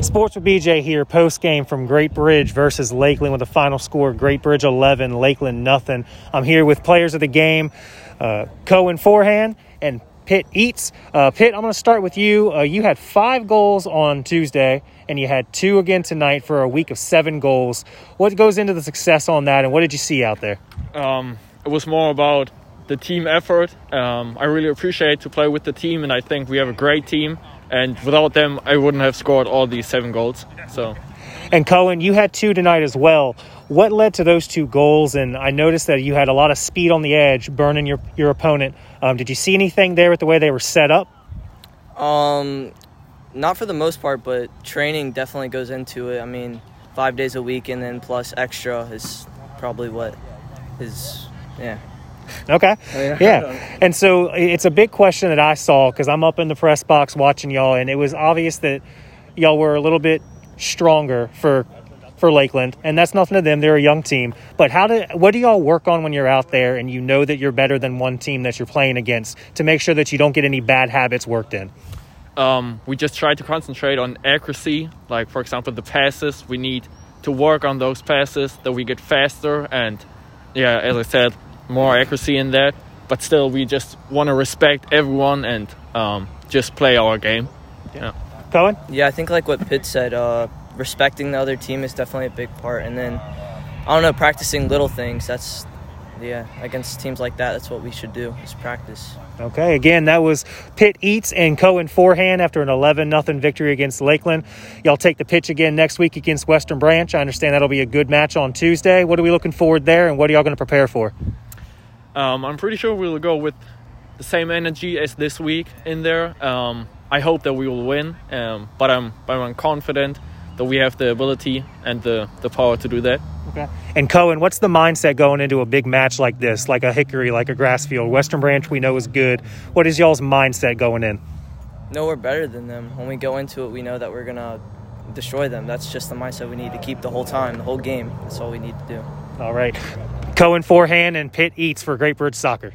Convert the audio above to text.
Sports with BJ here, post game from Great Bridge versus Lakeland with a final score Great Bridge 11, Lakeland nothing. I'm here with players of the game, uh, Cohen Forehand and Pitt Eats. Uh, Pitt, I'm going to start with you. Uh, you had five goals on Tuesday, and you had two again tonight for a week of seven goals. What goes into the success on that, and what did you see out there? Um, it was more about the team effort. Um, I really appreciate to play with the team, and I think we have a great team. And without them, I wouldn't have scored all these seven goals. So, and Cohen, you had two tonight as well. What led to those two goals? And I noticed that you had a lot of speed on the edge, burning your your opponent. Um, did you see anything there with the way they were set up? Um, not for the most part, but training definitely goes into it. I mean, five days a week and then plus extra is probably what is yeah. Okay. Oh, yeah. yeah. And so it's a big question that I saw because I'm up in the press box watching y'all, and it was obvious that y'all were a little bit stronger for for Lakeland, and that's nothing to them. They're a young team. But how do what do y'all work on when you're out there and you know that you're better than one team that you're playing against to make sure that you don't get any bad habits worked in? Um, we just try to concentrate on accuracy. Like for example, the passes. We need to work on those passes that we get faster and yeah, as I said, more accuracy in that. But still, we just want to respect everyone and um, just play our game. Yeah. Cohen? Yeah, I think like what Pitt said, uh, respecting the other team is definitely a big part. And then, I don't know, practicing little things. That's, yeah, against teams like that, that's what we should do is practice. Okay, again, that was Pitt Eats and Cohen Forehand after an 11 0 victory against Lakeland. Y'all take the pitch again next week against Western Branch. I understand that'll be a good match on Tuesday. What are we looking forward there, and what are y'all going to prepare for? Um, I'm pretty sure we'll go with the same energy as this week in there. Um, I hope that we will win, um, but I'm but I'm confident that we have the ability and the, the power to do that. Okay. And Cohen, what's the mindset going into a big match like this, like a Hickory, like a Grassfield? Western Branch we know is good. What is y'all's mindset going in? No, we're better than them. When we go into it, we know that we're gonna destroy them. That's just the mindset we need to keep the whole time, the whole game. That's all we need to do. All right. Cohen forehand and Pitt eats for Great Bridge Soccer.